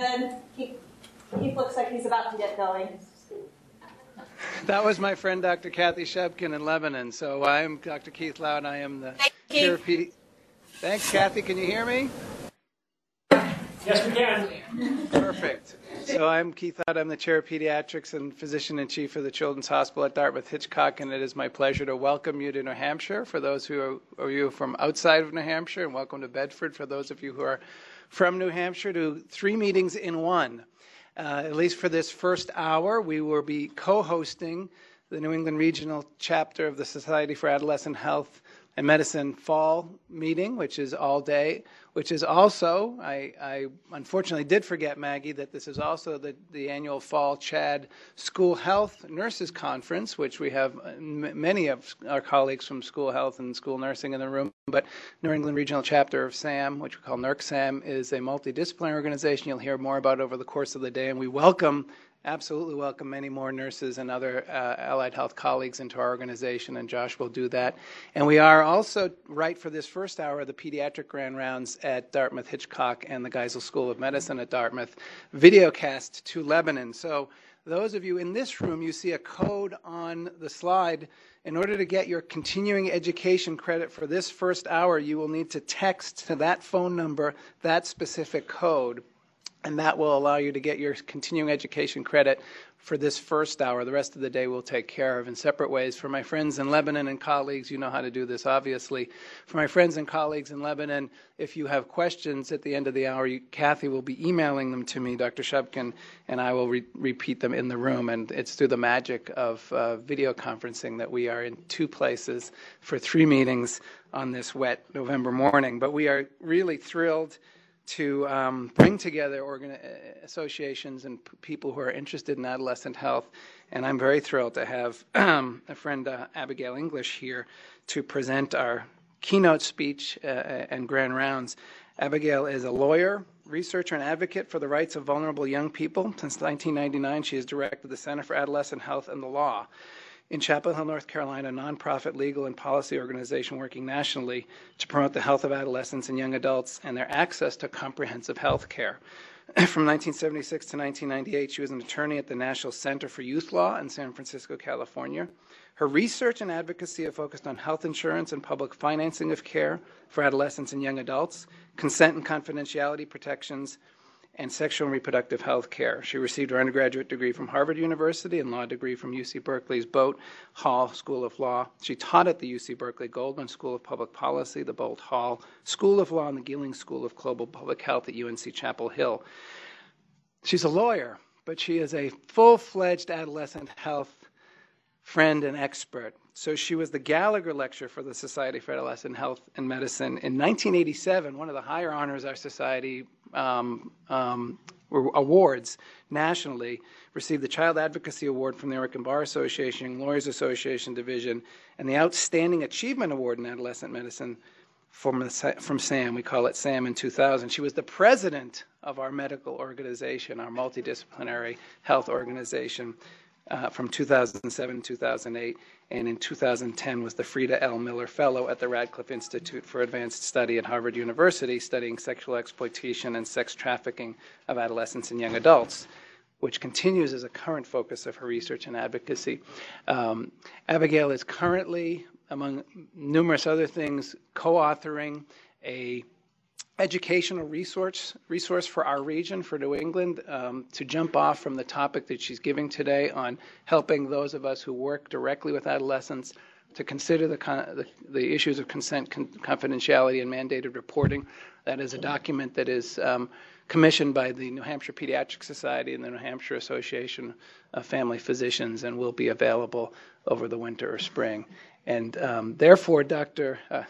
Um, Keith, Keith looks like he's about to get going. That was my friend Dr. Kathy Shubkin in Lebanon. So I'm Dr. Keith Loud. I am the chair of PD. Thanks, Kathy. Can you hear me? Yes, we can. Perfect. So I'm Keith Loud. I'm the chair of pediatrics and physician in chief of the Children's Hospital at Dartmouth Hitchcock, and it is my pleasure to welcome you to New Hampshire for those who are, are you from outside of New Hampshire, and welcome to Bedford for those of you who are from New Hampshire to three meetings in one. Uh, at least for this first hour, we will be co hosting the New England Regional Chapter of the Society for Adolescent Health and Medicine Fall meeting, which is all day, which is also, I, I, unfortunately did forget, Maggie, that this is also the, the annual Fall CHAD School Health Nurses Conference, which we have uh, many of our colleagues from school health and school nursing in the room. But New England Regional Chapter of SAM, which we call NERC-SAM, is a multidisciplinary organization you'll hear more about over the course of the day. And we welcome absolutely welcome many more nurses and other uh, allied health colleagues into our organization, and Josh will do that. And we are also, right for this first hour, the pediatric grand rounds at Dartmouth Hitchcock and the Geisel School of Medicine at Dartmouth, videocast to Lebanon. So, those of you in this room, you see a code on the slide. In order to get your continuing education credit for this first hour, you will need to text to that phone number that specific code and that will allow you to get your continuing education credit for this first hour. The rest of the day we'll take care of in separate ways. For my friends in Lebanon and colleagues, you know how to do this, obviously. For my friends and colleagues in Lebanon, if you have questions at the end of the hour, you, Kathy will be emailing them to me, Dr. Shubkin, and I will re- repeat them in the room. And it's through the magic of uh, video conferencing that we are in two places for three meetings on this wet November morning. But we are really thrilled to um, bring together organ- associations and p- people who are interested in adolescent health. And I'm very thrilled to have um, a friend, uh, Abigail English, here to present our keynote speech uh, and grand rounds. Abigail is a lawyer, researcher, and advocate for the rights of vulnerable young people. Since 1999, she has directed the Center for Adolescent Health and the Law in Chapel Hill, North Carolina, a nonprofit legal and policy organization working nationally to promote the health of adolescents and young adults and their access to comprehensive health care. From 1976 to 1998, she was an attorney at the National Center for Youth Law in San Francisco, California. Her research and advocacy have focused on health insurance and public financing of care for adolescents and young adults, consent and confidentiality protections, and sexual and reproductive health care. She received her undergraduate degree from Harvard University and law degree from UC Berkeley's Boalt Hall School of Law. She taught at the UC Berkeley Goldman School of Public Policy, the Boalt Hall School of Law, and the Gillings School of Global Public Health at UNC Chapel Hill. She's a lawyer, but she is a full fledged adolescent health friend and expert. So she was the Gallagher Lecturer for the Society for Adolescent Health and Medicine in 1987, one of the higher honors our society um, um, awards nationally. Received the Child Advocacy Award from the American Bar Association, Lawyers Association Division, and the Outstanding Achievement Award in Adolescent Medicine from, from SAM. We call it SAM in 2000. She was the president of our medical organization, our multidisciplinary health organization uh, from 2007 to 2008, and in 2010 was the Frieda L. Miller Fellow at the Radcliffe Institute for Advanced Study at Harvard University, studying sexual exploitation and sex trafficking of adolescents and young adults which continues as a current focus of her research and advocacy. Um, Abigail is currently, among numerous other things, co authoring a educational resource resource for our region, for New England, um, to jump off from the topic that she's giving today on helping those of us who work directly with adolescents to consider the, the, the issues of consent, con- confidentiality, and mandated reporting. That is a document that is um, commissioned by the New Hampshire Pediatric Society and the New Hampshire Association of Family Physicians and will be available over the winter or spring. And um, therefore, Dr. Uh,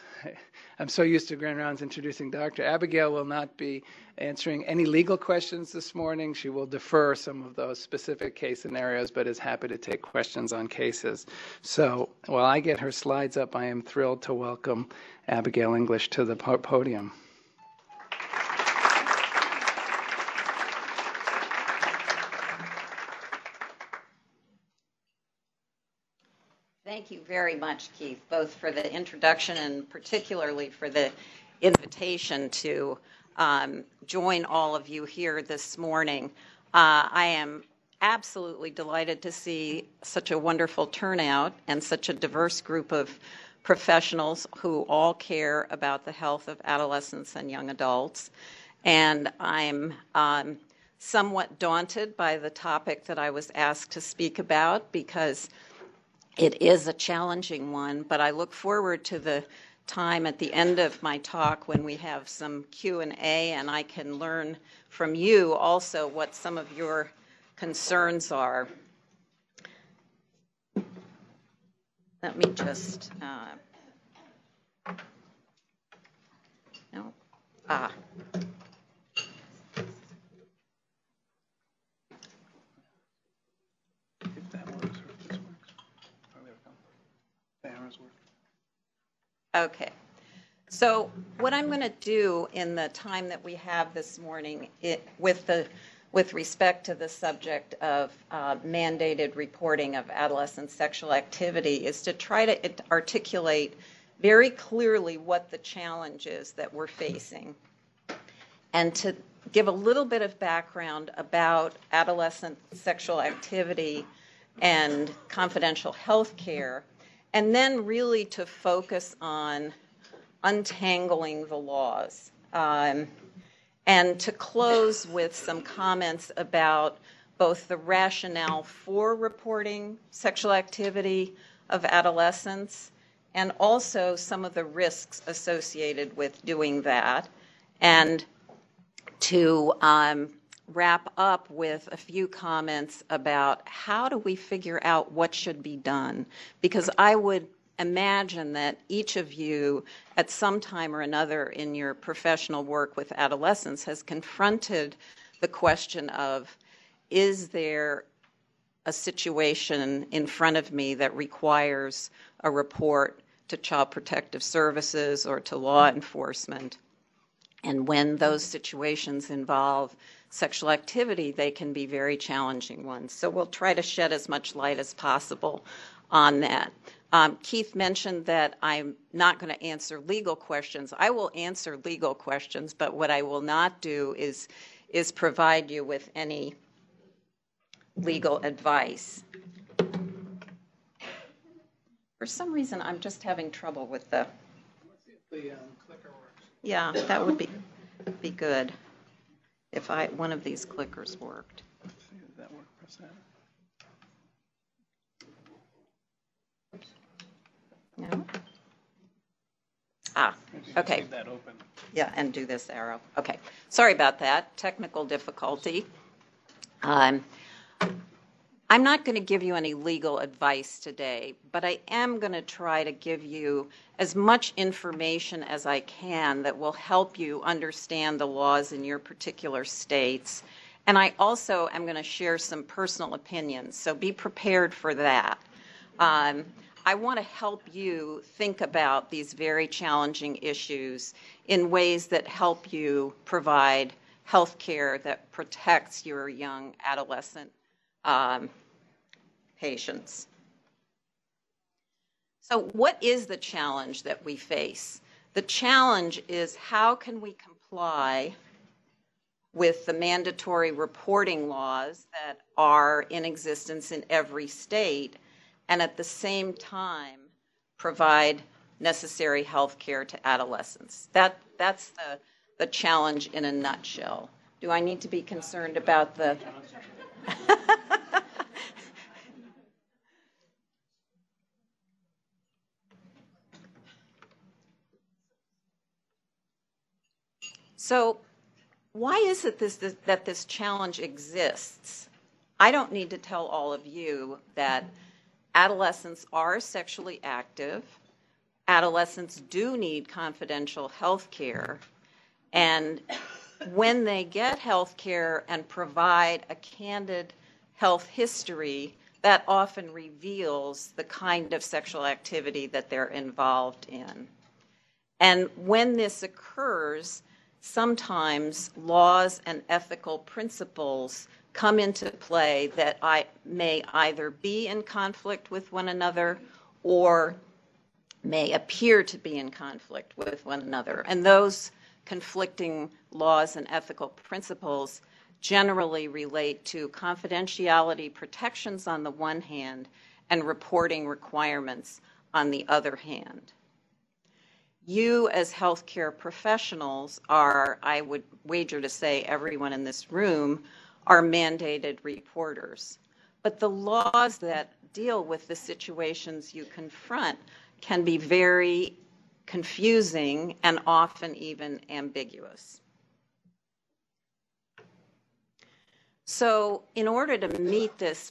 I'm so used to Grand Rounds introducing Dr. Abigail will not be answering any legal questions this morning. She will defer some of those specific case scenarios, but is happy to take questions on cases. So while I get her slides up, I am thrilled to welcome Abigail English to the podium. Thank you very much, Keith, both for the introduction and particularly for the invitation to um, join all of you here this morning. Uh, I am absolutely delighted to see such a wonderful turnout and such a diverse group of professionals who all care about the health of adolescents and young adults. And I'm um, somewhat daunted by the topic that I was asked to speak about because it is a challenging one, but I look forward to the time at the end of my talk when we have some Q&A and I can learn from you also what some of your concerns are. Let me just uh, no ah If that works or if this works. Oh, there we go. The arrows work. Okay. So what I'm going to do in the time that we have this morning it, with the with respect to the subject of uh, mandated reporting of adolescent sexual activity is to try to articulate very clearly what the challenge is that we're facing and to give a little bit of background about adolescent sexual activity and confidential health care and then really to focus on untangling the laws. Um, and to close with some comments about both the rationale for reporting sexual activity of adolescents and also some of the risks associated with doing that. And to um, wrap up with a few comments about how do we figure out what should be done? Because I would imagine that each of you, at some time or another in your professional work with adolescents, has confronted the question of is there a situation in front of me that requires a report to Child Protective Services or to law enforcement? And when those situations involve sexual activity, they can be very challenging ones. So we'll try to shed as much light as possible on that. Um, Keith mentioned that I'm not going to answer legal questions. I will answer legal questions, but what I will not do is is provide you with any legal advice. For some reason, I'm just having trouble with the. The um, clicker works. Yeah, that would be be good if I one of these clickers worked. Let's see, does that work? Press that. No. Ah, okay. Leave that open. Yeah, and do this arrow. Okay. Sorry about that. Technical difficulty. Um, I'm not going to give you any legal advice today, but I am going to try to give you as much information as I can that will help you understand the laws in your particular states. And I also am going to share some personal opinions, so be prepared for that. Um, I want to help you think about these very challenging issues in ways that help you provide health care that protects your young adolescent um, patients. So, what is the challenge that we face? The challenge is how can we comply with the mandatory reporting laws that are in existence in every state and at the same time provide necessary health care to adolescents. That, that's the, the challenge in a nutshell. Do I need to be concerned about the. so, why is it this, this, that this challenge exists? I don't need to tell all of you that adolescents are sexually active. Adolescents do need confidential health care. And when they get health care and provide a candid health history, that often reveals the kind of sexual activity that they're involved in. And when this occurs, sometimes laws and ethical principles come into play that I may either be in conflict with one another or may appear to be in conflict with one another. And those conflicting laws and ethical principles generally relate to confidentiality protections on the one hand and reporting requirements on the other hand. You, as healthcare professionals, are, I would wager to say, everyone in this room, are mandated reporters. But the laws that deal with the situations you confront can be very confusing and often even ambiguous. So, in order to meet this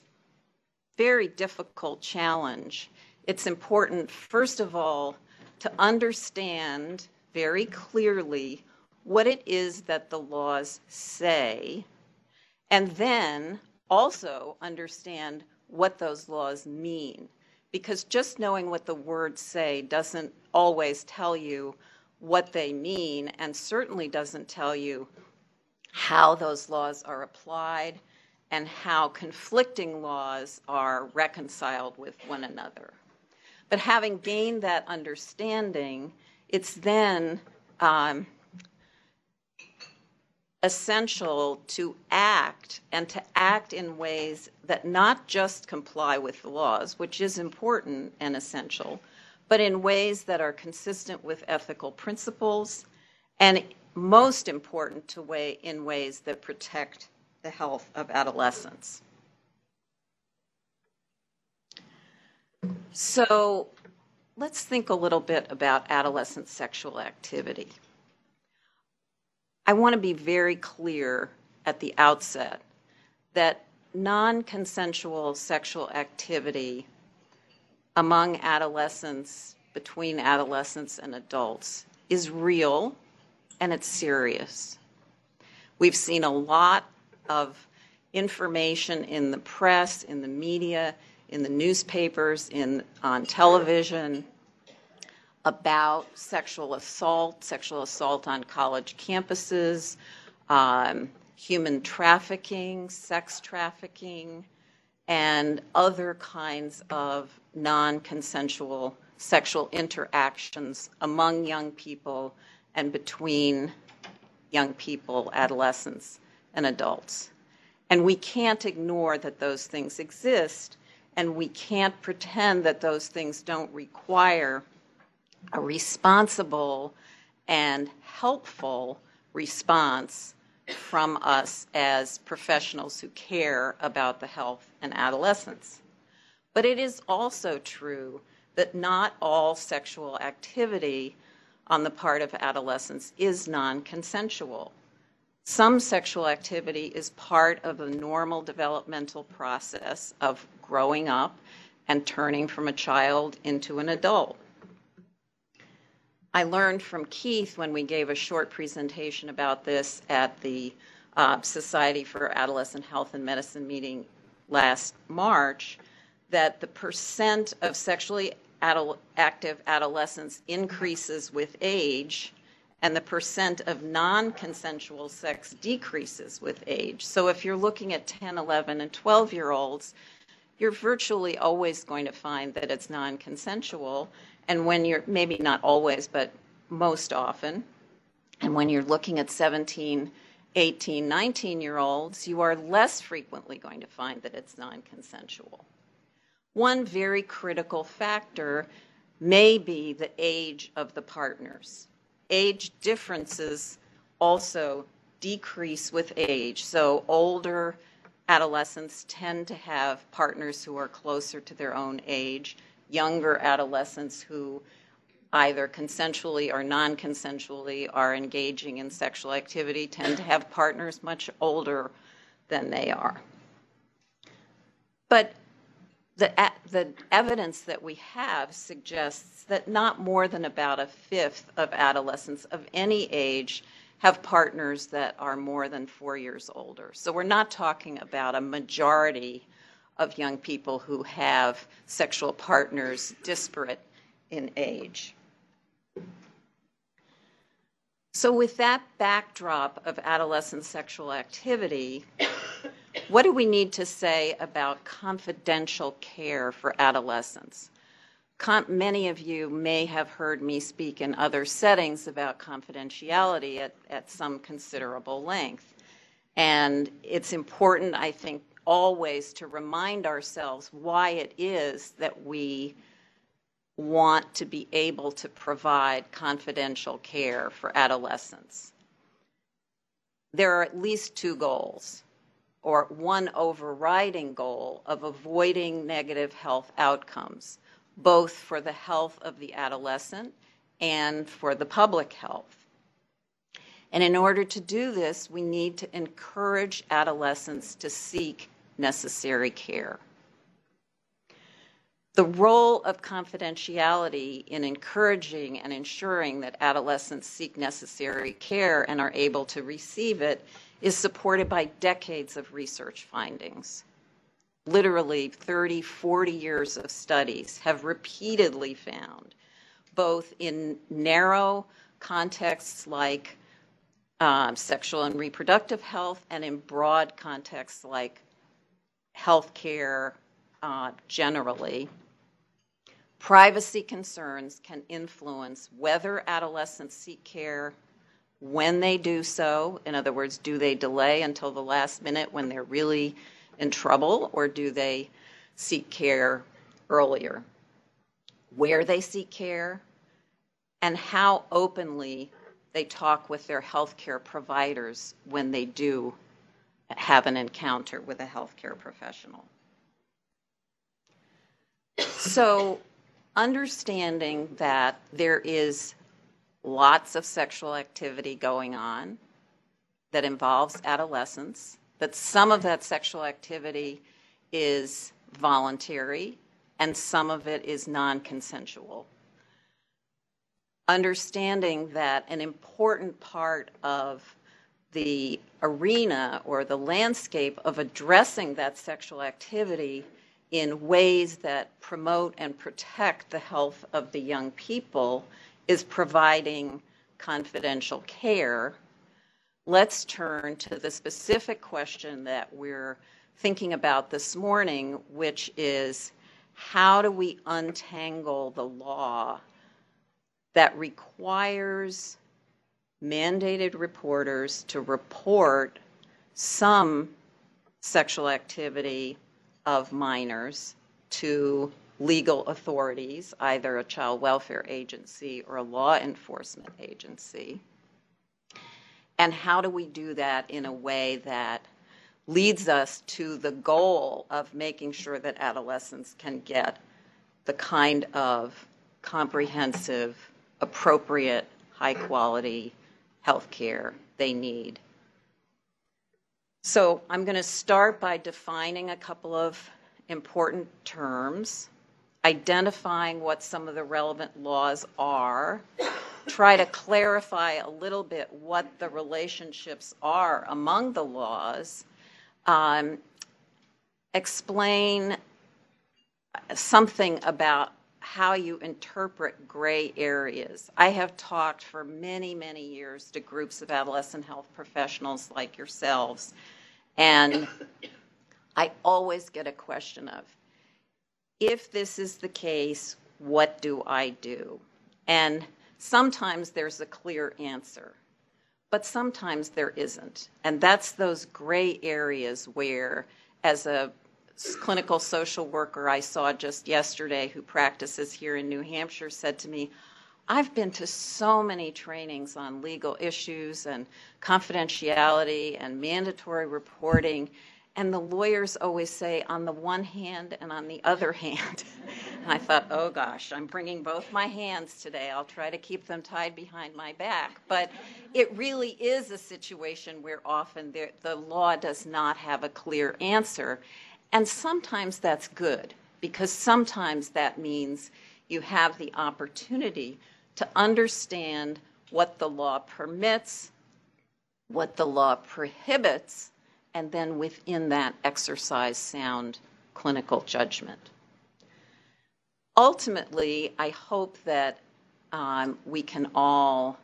very difficult challenge, it's important, first of all, to understand very clearly what it is that the laws say, and then also understand what those laws mean. Because just knowing what the words say doesn't always tell you what they mean, and certainly doesn't tell you how those laws are applied and how conflicting laws are reconciled with one another. But having gained that understanding, it's then um, essential to act and to act in ways that not just comply with the laws, which is important and essential, but in ways that are consistent with ethical principles and most important to weigh in ways that protect the health of adolescents. So let's think a little bit about adolescent sexual activity. I want to be very clear at the outset that non consensual sexual activity among adolescents, between adolescents and adults, is real and it's serious. We've seen a lot of information in the press, in the media, in the newspapers, in on television about sexual assault, sexual assault on college campuses, um, human trafficking, sex trafficking, and other kinds of non consensual sexual interactions among young people and between young people, adolescents, and adults. And we can't ignore that those things exist, and we can't pretend that those things don't require a responsible and helpful response from us as professionals who care about the health and adolescence. But it is also true that not all sexual activity on the part of adolescents is non consensual. Some sexual activity is part of the normal developmental process of growing up and turning from a child into an adult. I learned from Keith when we gave a short presentation about this at the uh, Society for Adolescent Health and Medicine meeting last March that the percent of sexually active adolescents increases with age and the percent of non consensual sex decreases with age. So if you're looking at 10, 11, and 12 year olds, you're virtually always going to find that it's non consensual. And when you're, maybe not always, but most often, and when you're looking at 17, 18, 19 year olds, you are less frequently going to find that it's non consensual. One very critical factor may be the age of the partners age differences also decrease with age. So older adolescents tend to have partners who are closer to their own age. Younger adolescents who either consensually or non consensually are engaging in sexual activity tend to have partners much older than they are. But the, the evidence that we have suggests that not more than about a fifth of adolescents of any age have partners that are more than four years older. So we're not talking about a majority of young people who have sexual partners disparate in age. So, with that backdrop of adolescent sexual activity, what do we need to say about confidential care for adolescents? con- many of you may have heard me speak in other settings about confidentiality at, at some considerable length. And it's important, I think, always to remind ourselves why it is that we want to be able to provide confidential care for adolescents. There are at least two goals, or one overriding goal of avoiding negative health outcomes, both for the health of the adolescent and for the public health. And in order to do this, we need to encourage adolescents to seek necessary care. The role of confidentiality in encouraging and ensuring that adolescents seek necessary care and are able to receive it is supported by decades of research findings. Literally 30, 40 years of studies have repeatedly found, both in narrow contexts like um, sexual and reproductive health and in broad contexts like healthcare uh, generally. Privacy concerns can influence whether adolescents seek care, when they do so. In other words, do they delay until the last minute when they're really in trouble, or do they seek care earlier? Where they seek care, and how openly they talk with their healthcare providers when they do have an encounter with a healthcare professional. So, understanding that there is lots of sexual activity going on that involves adolescents, that some of that sexual activity is voluntary and some of it is non consensual. Understanding that an important part of the arena or the landscape of addressing that sexual activity in ways that promote and protect the health of the young people is providing confidential care. Let's turn to the specific question that we're thinking about this morning, which is how do we untangle the law that requires mandated reporters to report some sexual activity of minors to legal authorities, either a child welfare agency or a law enforcement agency? And how do we do that in a way that leads us to the goal of making sure that adolescents can get the kind of comprehensive, appropriate, high quality health care they need. So I'm going to start by defining a couple of important terms, identifying what some of the relevant laws are, try to clarify a little bit what the relationships are among the laws, um, explain something about how you interpret gray areas. I have talked for many, many years to groups of adolescent health professionals like yourselves, and I always get a question of if this is the case, what do I do? And sometimes there's a clear answer, but sometimes there isn't. And that's those gray areas where, as a clinical social worker I saw just yesterday who practices here in New Hampshire said to me, I've been to so many trainings on legal issues and confidentiality and mandatory reporting, and the lawyers always say on the one hand and on the other hand. and I thought, oh gosh, I'm bringing both my hands today. I'll try to keep them tied behind my back. But it really is a situation where often the law does not have a clear answer. And sometimes that's good because sometimes that means you have the opportunity to understand what the law permits, what the law prohibits, and then within that exercise sound clinical judgment. Ultimately, I hope that um, we can all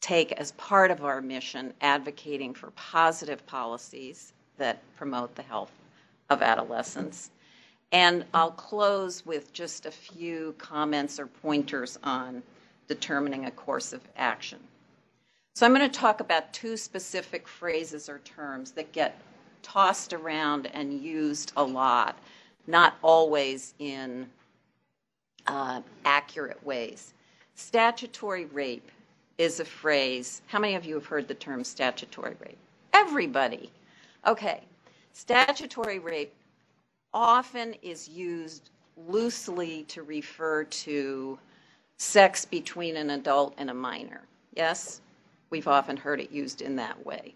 take as part of our mission advocating for positive policies that promote the health of adolescents And I'll close with just a few comments or pointers on determining a course of action. So I'm going to talk about two specific phrases or terms that get tossed around and used a lot, not always in uh, accurate ways. Statutory rape is a phrase. How many of you have heard the term statutory rape? Everybody. Okay. Statutory rape often is used loosely to refer to sex between an adult and a minor. Yes? We've often heard it used in that way.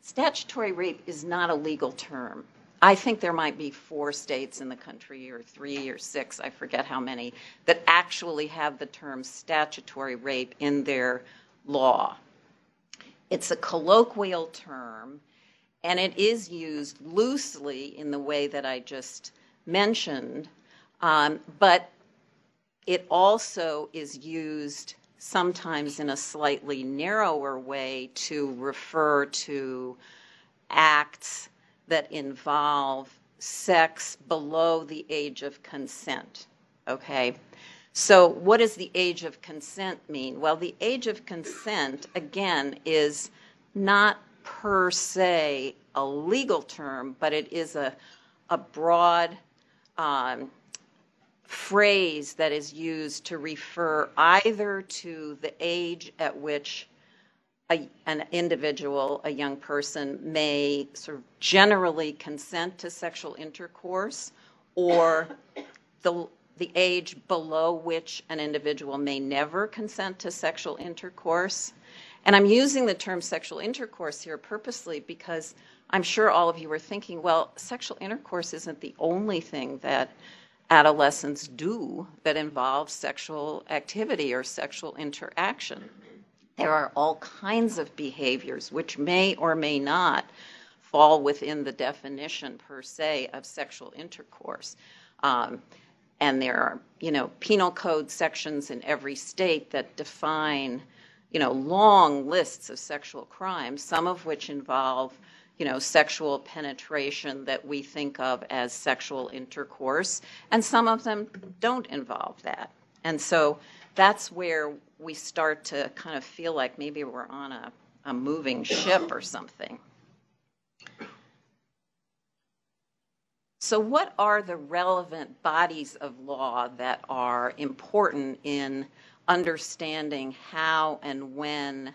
Statutory rape is not a legal term. I think there might be four states in the country, or three or six, I forget how many, that actually have the term statutory rape in their law. It's a colloquial term, and it is used loosely in the way that I just mentioned, um, but it also is used sometimes in a slightly narrower way to refer to acts that involve sex below the age of consent. Okay? So, what does the age of consent mean? Well, the age of consent, again, is not per se a legal term, but it is a, a broad um, phrase that is used to refer either to the age at which a, an individual, a young person, may sort of generally consent to sexual intercourse, or the, the age below which an individual may never consent to sexual intercourse. And I'm using the term sexual intercourse here purposely because I'm sure all of you are thinking, well, sexual intercourse isn't the only thing that adolescents do that involves sexual activity or sexual interaction. There are all kinds of behaviors which may or may not fall within the definition per se of sexual intercourse. Um, and there are, you know, penal code sections in every state that define, you know, long lists of sexual crimes, some of which involve, you know, sexual penetration that we think of as sexual intercourse, and some of them don't involve that. And so that's where we start to kind of feel like maybe we're on a, a moving ship or something. So, what are the relevant bodies of law that are important in understanding how and when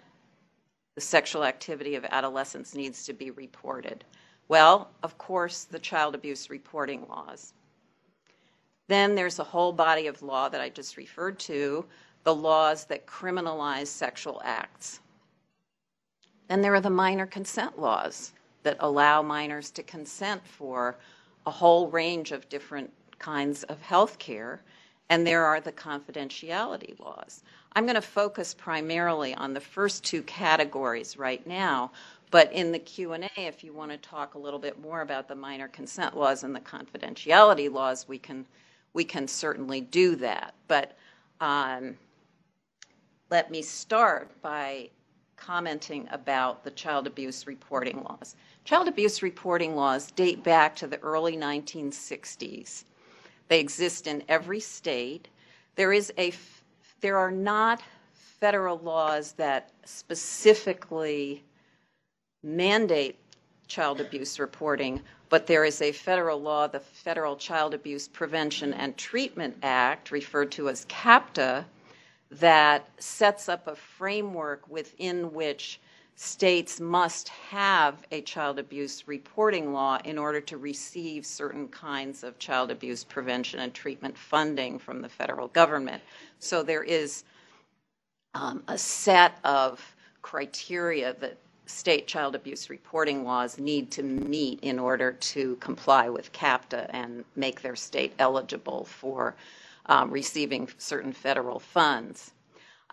the sexual activity of adolescents needs to be reported? Well, of course, the child abuse reporting laws. Then there's a whole body of law that I just referred to, the laws that criminalize sexual acts. Then there are the minor consent laws that allow minors to consent for a whole range of different kinds of health care. And there are the confidentiality laws. I'm going to focus primarily on the first two categories right now, but in the Q&A if you want to talk a little bit more about the minor consent laws and the confidentiality laws, we can we can certainly do that. But um, let me start by commenting about the child abuse reporting laws. Child abuse reporting laws date back to the early 1960s. They exist in every state. There is a there are not federal laws that specifically mandate child abuse reporting, but there is a federal law, the Federal Child Abuse Prevention and Treatment Act, referred to as CAPTA, that sets up a framework within which states must have a child abuse reporting law in order to receive certain kinds of child abuse prevention and treatment funding from the federal government. So there is um, a set of criteria that state child abuse reporting laws need to meet in order to comply with CAPTA and make their state eligible for um, receiving certain federal funds.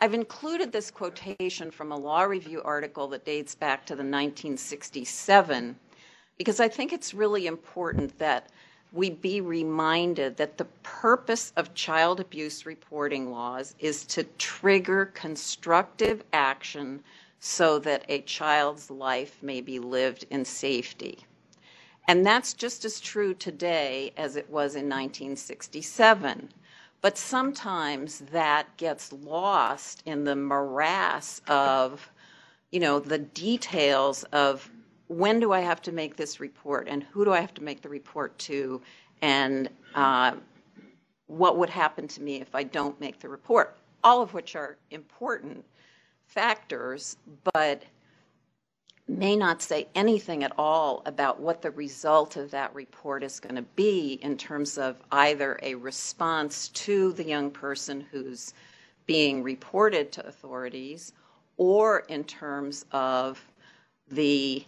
I've included this quotation from a law review article that dates back to the 1967 because I think it's really important that we be reminded that the purpose of child abuse reporting laws is to trigger constructive action so that a child's life may be lived in safety. And that's just as true today as it was in 1967. But sometimes that gets lost in the morass of, you know, the details of when do I have to make this report and who do I have to make the report to and uh, what would happen to me if I don't make the report. All of which are important factors, but may not say anything at all about what the result of that report is going to be in terms of either a response to the young person who's being reported to authorities or in terms of the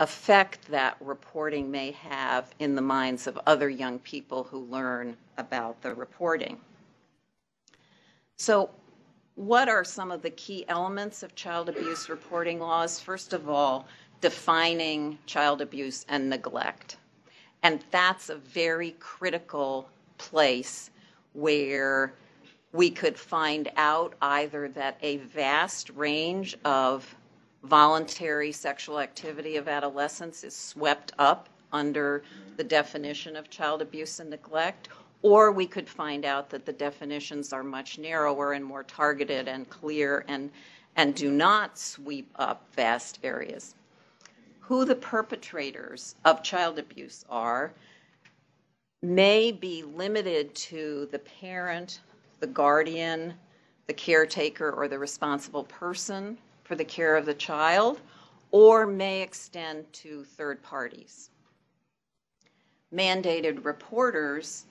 effect that reporting may have in the minds of other young people who learn about the reporting. So, what are some of the key elements of child abuse reporting laws? First of all, defining child abuse and neglect. And that's a very critical place where we could find out either that a vast range of voluntary sexual activity of adolescents is swept up under the definition of child abuse and neglect, or we could find out that the definitions are much narrower and more targeted and clear and, and do not sweep up vast areas. Who the perpetrators of child abuse are may be limited to the parent, the guardian, the caretaker, or the responsible person for the care of the child, or may extend to third parties. Mandated reporters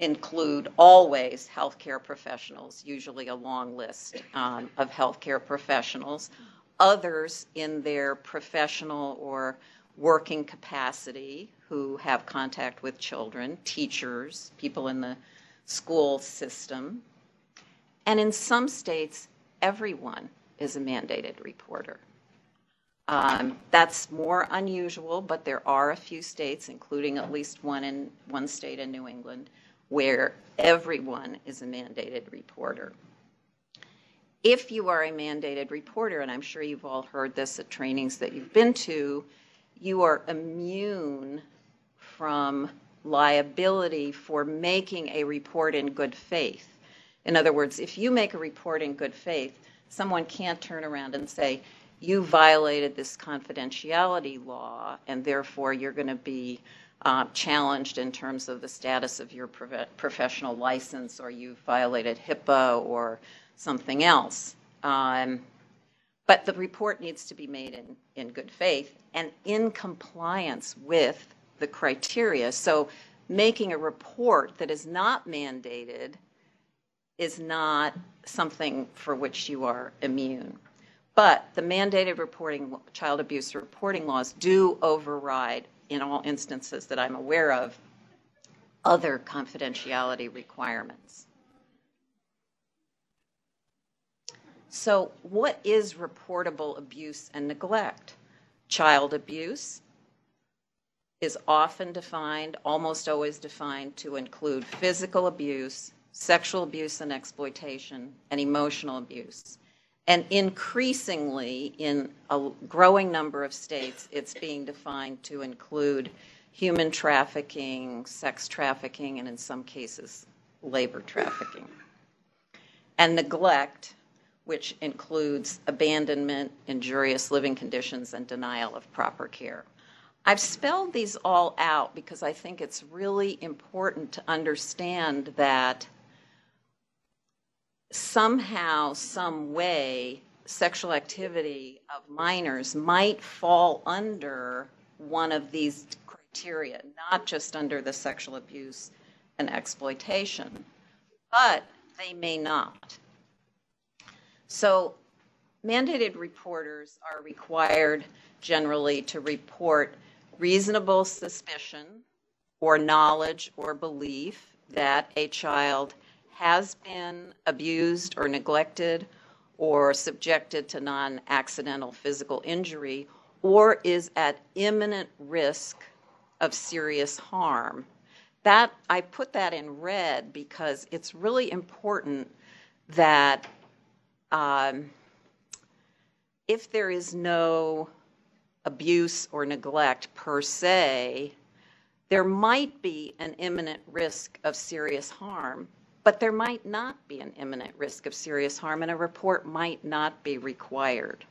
include always healthcare professionals, usually a long list um, of healthcare professionals, others in their professional or working capacity who have contact with children, teachers, people in the school system, and in some states, everyone is a mandated reporter. Um, that's more unusual, but there are a few states, including at least one in one state in New England, where everyone is a mandated reporter. If you are a mandated reporter, and I'm sure you've all heard this at trainings that you've been to, you are immune from liability for making a report in good faith. In other words, if you make a report in good faith, someone can't turn around and say, you violated this confidentiality law, and therefore you're going to be uh, challenged in terms of the status of your prof- professional license, or you violated HIPAA or something else. Um, but the report needs to be made in, in good faith and in compliance with the criteria. So making a report that is not mandated is not something for which you are immune. But the mandated reporting, child abuse reporting laws do override in all instances that I'm aware of, other confidentiality requirements. So, what is reportable abuse and neglect? Child abuse is often defined, almost always defined, to include physical abuse, sexual abuse and exploitation, and emotional abuse. And increasingly, in a growing number of states, it's being defined to include human trafficking, sex trafficking, and in some cases, labor trafficking. And neglect, which includes abandonment, injurious living conditions, and denial of proper care. I've spelled these all out because I think it's really important to understand that somehow, some way, sexual activity of minors might fall under one of these criteria, not just under the sexual abuse and exploitation, but they may not. So, mandated reporters are required generally to report reasonable suspicion or knowledge or belief that a child has been abused or neglected or subjected to non accidental physical injury or is at imminent risk of serious harm. That I put that in red because it's really important that um, if there is no abuse or neglect per se, there might be an imminent risk of serious harm, but there might not be an imminent risk of serious harm, and a report might not be required.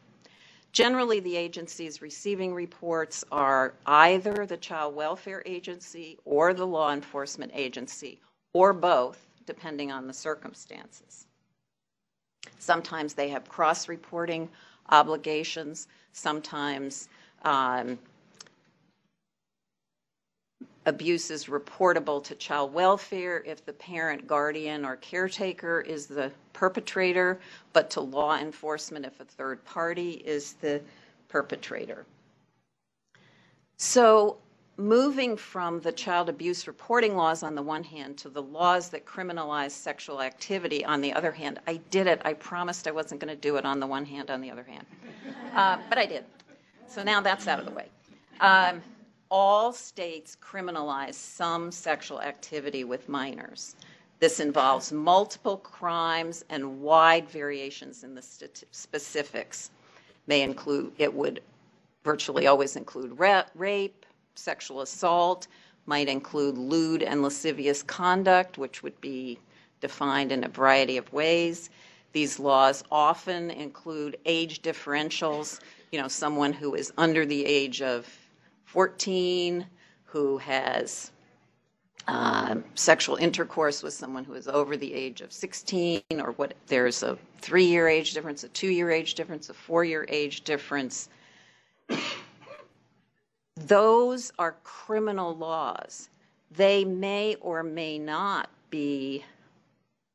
Generally, the agencies receiving reports are either the child welfare agency or the law enforcement agency, or both, depending on the circumstances. Sometimes they have cross reporting obligations, sometimes um, abuse is reportable to child welfare if the parent, guardian, or caretaker is the perpetrator, but to law enforcement if a third party is the perpetrator. So, moving from the child abuse reporting laws on the one hand to the laws that criminalize sexual activity on the other hand, I did it. I promised I wasn't going to do it on the one hand, on the other hand. Uh, but I did. So now that's out of the way. Um, all states criminalize some sexual activity with minors. This involves multiple crimes and wide variations in the specifics. May include, it would virtually always include rape, sexual assault, might include lewd and lascivious conduct, which would be defined in a variety of ways. These laws often include age differentials, you know, someone who is under the age of 14 who has uh, sexual intercourse with someone who is over the age of 16, or what there's a three year age difference, a two year age difference, a four year age difference. Those are criminal laws. They may or may not be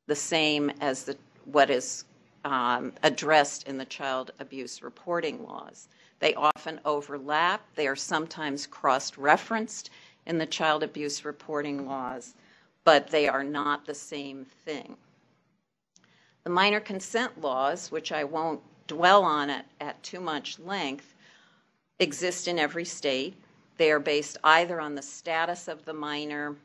the same as the, what is um, addressed in the child abuse reporting laws. They often overlap. They are sometimes cross referenced in the child abuse reporting laws, but they are not the same thing. The minor consent laws, which I won't dwell on at, at too much length, exist in every state. They are based either on the status of the minor,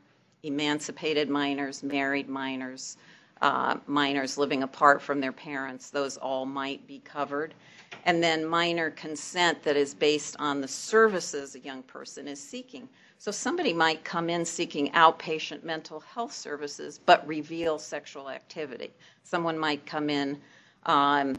emancipated minors, married minors, uh, minors living apart from their parents, those all might be covered and then minor consent that is based on the services a young person is seeking. So somebody might come in seeking outpatient mental health services but reveal sexual activity. Someone might come in um,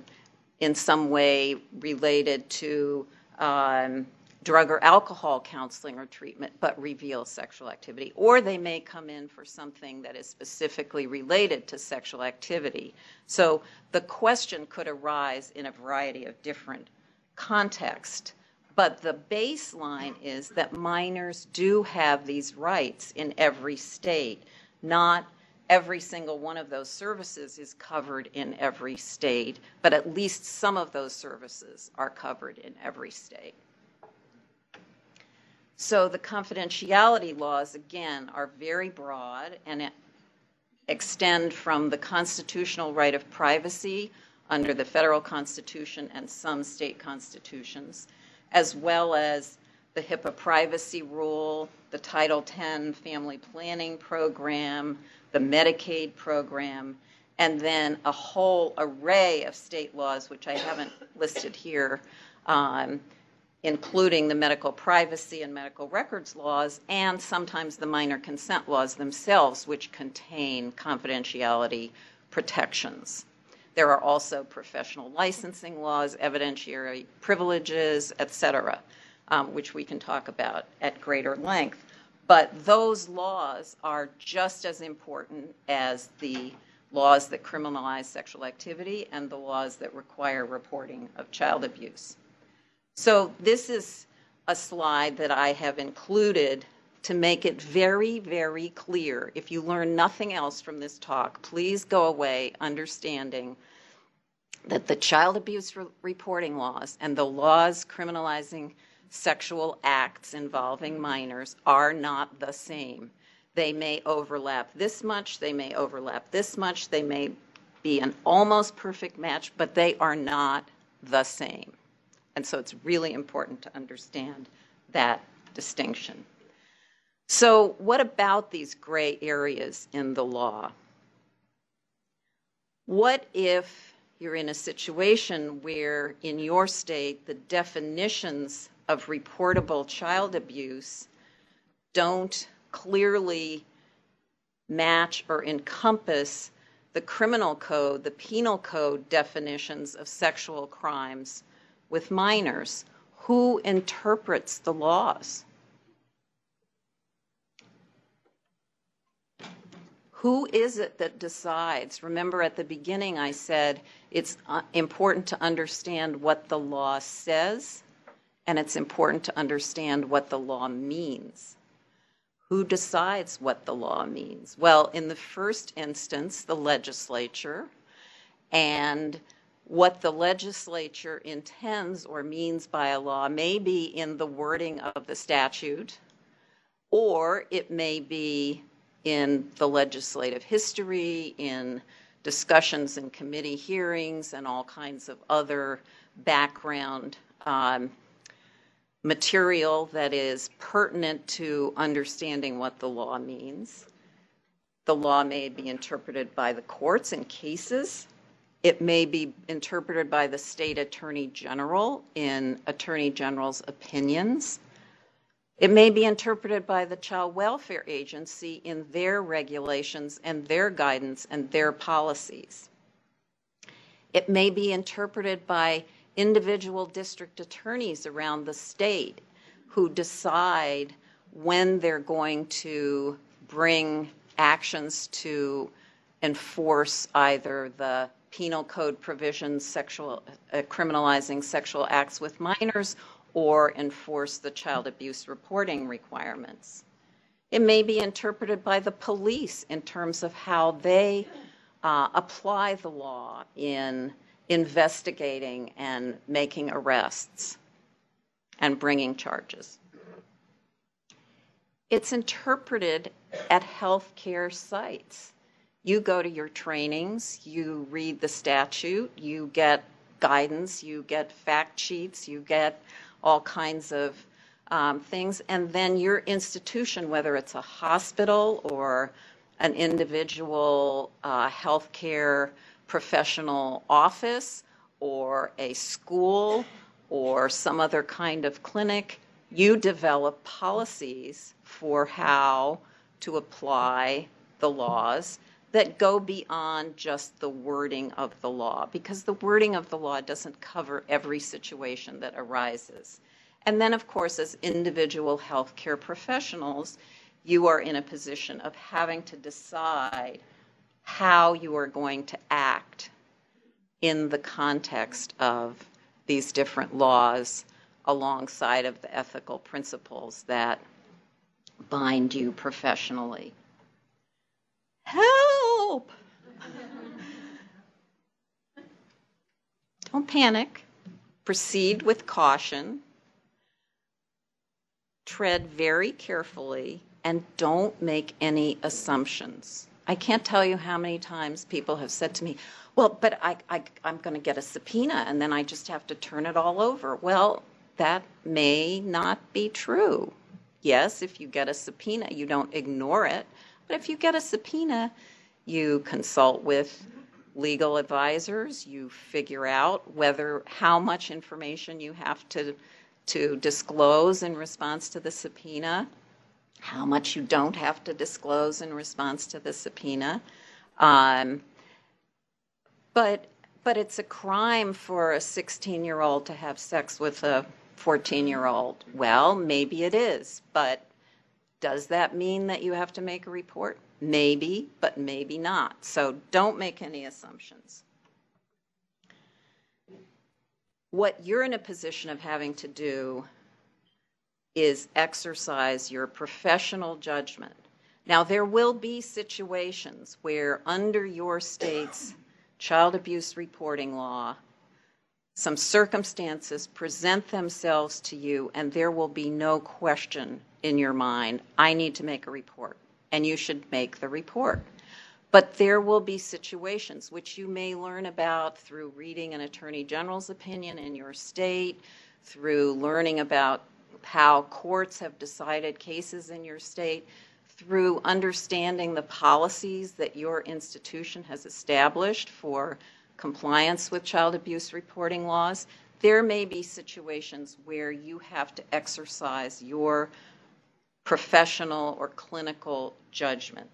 in some way related to um, drug or alcohol counseling or treatment but reveal sexual activity. Or they may come in for something that is specifically related to sexual activity. So the question could arise in a variety of different contexts. But the baseline is that minors do have these rights in every state. Not every single one of those services is covered in every state, but at least some of those services are covered in every state. So the confidentiality laws, again, are very broad and extend from the constitutional right of privacy under the federal constitution and some state constitutions, as well as the HIPAA privacy rule, the Title X family planning program, the Medicaid program, and then a whole array of state laws, which I haven't listed here, um, including the medical privacy and medical records laws, and sometimes the minor consent laws themselves, which contain confidentiality protections. There are also professional licensing laws, evidentiary privileges, etc., um, which we can talk about at greater length. But those laws are just as important as the laws that criminalize sexual activity and the laws that require reporting of child abuse. So this is a slide that I have included to make it very, very clear. If you learn nothing else from this talk, please go away understanding that the child abuse re- reporting laws and the laws criminalizing sexual acts involving minors are not the same. They may overlap this much, they may overlap this much, they may be an almost perfect match, but they are not the same. And so it's really important to understand that distinction. So, what about these gray areas in the law? What if you're in a situation where in your state the definitions of reportable child abuse don't clearly match or encompass the criminal code, the penal code definitions of sexual crimes with minors. Who interprets the laws? Who is it that decides? Remember at the beginning, I said it's uh, important to understand what the law says, and it's important to understand what the law means. Who decides what the law means? Well, in the first instance, the legislature, and what the legislature intends or means by a law may be in the wording of the statute, or it may be in the legislative history, in discussions and committee hearings, and all kinds of other background um, material that is pertinent to understanding what the law means. The law may be interpreted by the courts in cases. It may be interpreted by the state attorney general in attorney general's opinions. It may be interpreted by the Child Welfare Agency in their regulations and their guidance and their policies. It may be interpreted by individual district attorneys around the state who decide when they're going to bring actions to enforce either the penal code provisions sexual uh, criminalizing sexual acts with minors or enforce the child abuse reporting requirements. It may be interpreted by the police in terms of how they uh, apply the law in investigating and making arrests and bringing charges. It's interpreted at healthcare sites. You go to your trainings, you read the statute, you get guidance, you get fact sheets, you get all kinds of um, things. And then your institution, whether it's a hospital or an individual uh, healthcare professional office or a school or some other kind of clinic, you develop policies for how to apply the laws that go beyond just the wording of the law, because the wording of the law doesn't cover every situation that arises. And then, of course, as individual healthcare professionals, you are in a position of having to decide how you are going to act in the context of these different laws alongside of the ethical principles that bind you professionally. Help! Don't panic. Proceed with caution. Tread very carefully and don't make any assumptions. I can't tell you how many times people have said to me, Well, but I, I, am going to get a subpoena and then I just have to turn it all over. Well, that may not be true. Yes, if you get a subpoena, you don't ignore it, but if you get a subpoena, you consult with legal advisors, you figure out whether how much information you have to to disclose in response to the subpoena, how much you don't have to disclose in response to the subpoena. Um, but but it's a crime for a 16 year old to have sex with a 14 year old. Well, maybe it is, but does that mean that you have to make a report? Maybe, but maybe not. So don't make any assumptions. What you're in a position of having to do is exercise your professional judgment. Now, there will be situations where, under your state's child abuse reporting law, some circumstances present themselves to you, and there will be no question in your mind, I need to make a report, and you should make the report. But there will be situations which you may learn about through reading an attorney general's opinion in your state, through learning about how courts have decided cases in your state, through understanding the policies that your institution has established for compliance with child abuse reporting laws, there may be situations where you have to exercise your professional or clinical judgment.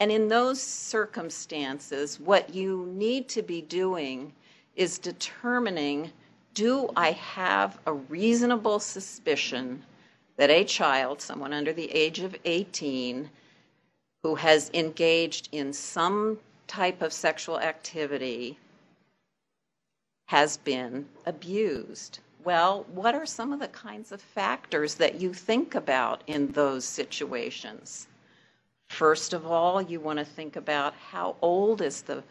And in those circumstances, what you need to be doing is determining do I have a reasonable suspicion that a child, someone under the age of 18, who has engaged in some type of sexual activity has been abused? Well, what are some of the kinds of factors that you think about in those situations? First of all, you want to think about how old is the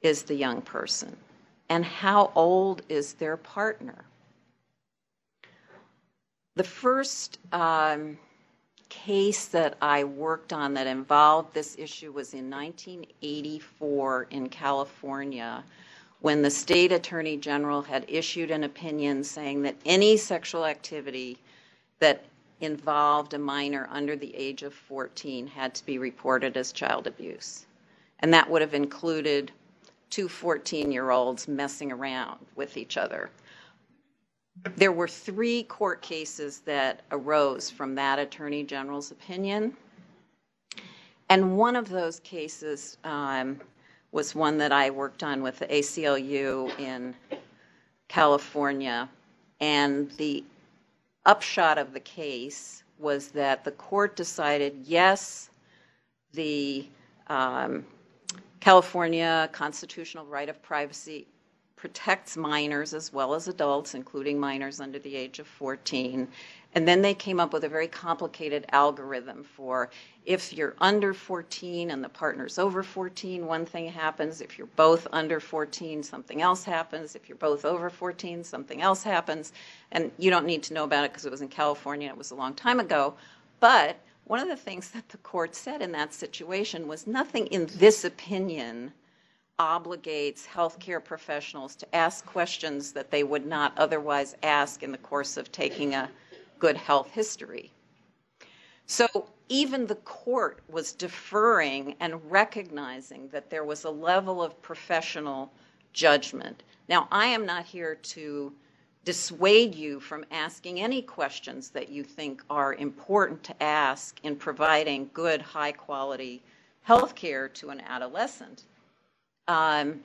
is the young person and how old is their partner. The first um, case that I worked on that involved this issue was in 1984 in California when the state attorney general had issued an opinion saying that any sexual activity that involved a minor under the age of 14 had to be reported as child abuse. And that would have included two 14 year olds messing around with each other. There were three court cases that arose from that attorney general's opinion. And one of those cases um, was one that I worked on with the ACLU in California. And the upshot of the case was that the court decided yes, the um, California constitutional right of privacy protects minors as well as adults, including minors under the age of 14. And then they came up with a very complicated algorithm for if you're under 14 and the partner's over 14, one thing happens. If you're both under 14, something else happens. If you're both over 14, something else happens. And you don't need to know about it because it was in California, it was a long time ago. But one of the things that the court said in that situation was nothing in this opinion obligates healthcare professionals to ask questions that they would not otherwise ask in the course of taking a good health history. So even the court was deferring and recognizing that there was a level of professional judgment. Now, I am not here to dissuade you from asking any questions that you think are important to ask in providing good, high quality health care to an adolescent. Um,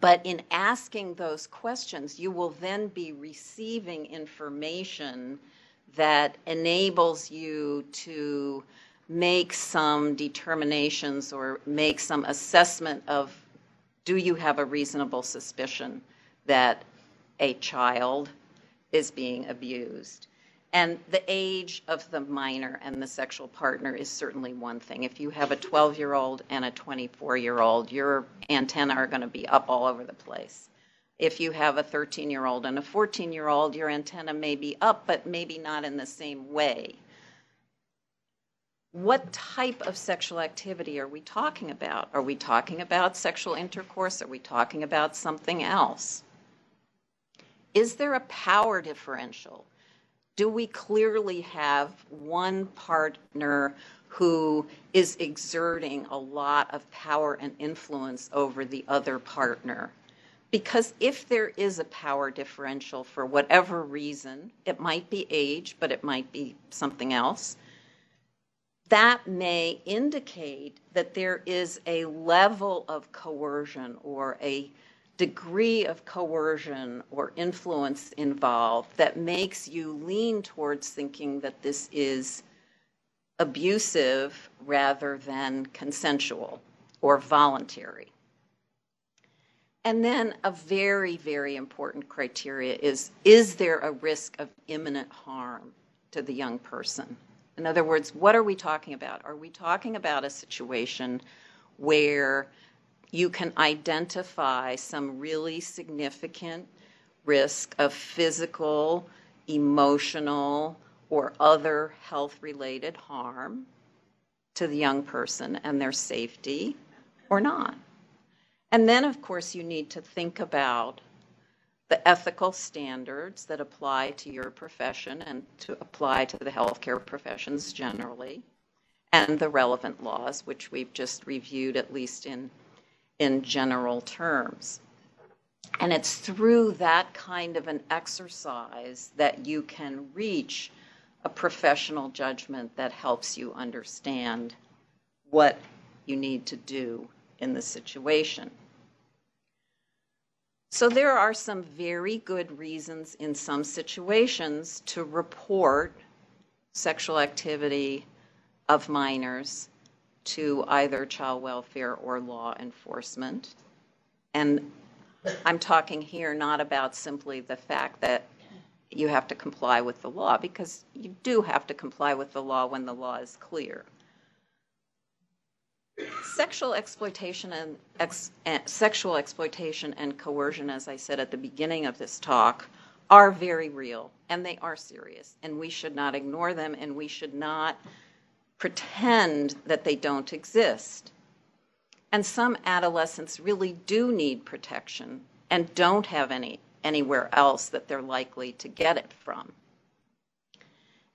but in asking those questions, you will then be receiving information that enables you to make some determinations or make some assessment of do you have a reasonable suspicion that a child is being abused? And the age of the minor and the sexual partner is certainly one thing. If you have a 12 year old and a 24 year old, your antenna are going to be up all over the place. If you have a 13 year old and a 14 year old, your antenna may be up, but maybe not in the same way. What type of sexual activity are we talking about? Are we talking about sexual intercourse? Are we talking about something else? Is there a power differential? do we clearly have one partner who is exerting a lot of power and influence over the other partner? Because if there is a power differential for whatever reason, it might be age, but it might be something else, that may indicate that there is a level of coercion or a degree of coercion or influence involved that makes you lean towards thinking that this is abusive rather than consensual or voluntary. And then a very, very important criteria is is there a risk of imminent harm to the young person? In other words, what are we talking about? Are we talking about a situation where you can identify some really significant risk of physical, emotional, or other health related harm to the young person and their safety or not. And then, of course, you need to think about the ethical standards that apply to your profession and to apply to the healthcare professions generally, and the relevant laws, which we've just reviewed, at least in in general terms. And it's through that kind of an exercise that you can reach a professional judgment that helps you understand what you need to do in the situation. So there are some very good reasons in some situations to report sexual activity of minors to either child welfare or law enforcement. And I'm talking here not about simply the fact that you have to comply with the law, because you do have to comply with the law when the law is clear. Sexual exploitation and ex, eh, sexual exploitation and coercion, as I said at the beginning of this talk, are very real and they are serious, and we should not ignore them, and we should not pretend that they don't exist. And some adolescents really do need protection and don't have any anywhere else that they're likely to get it from.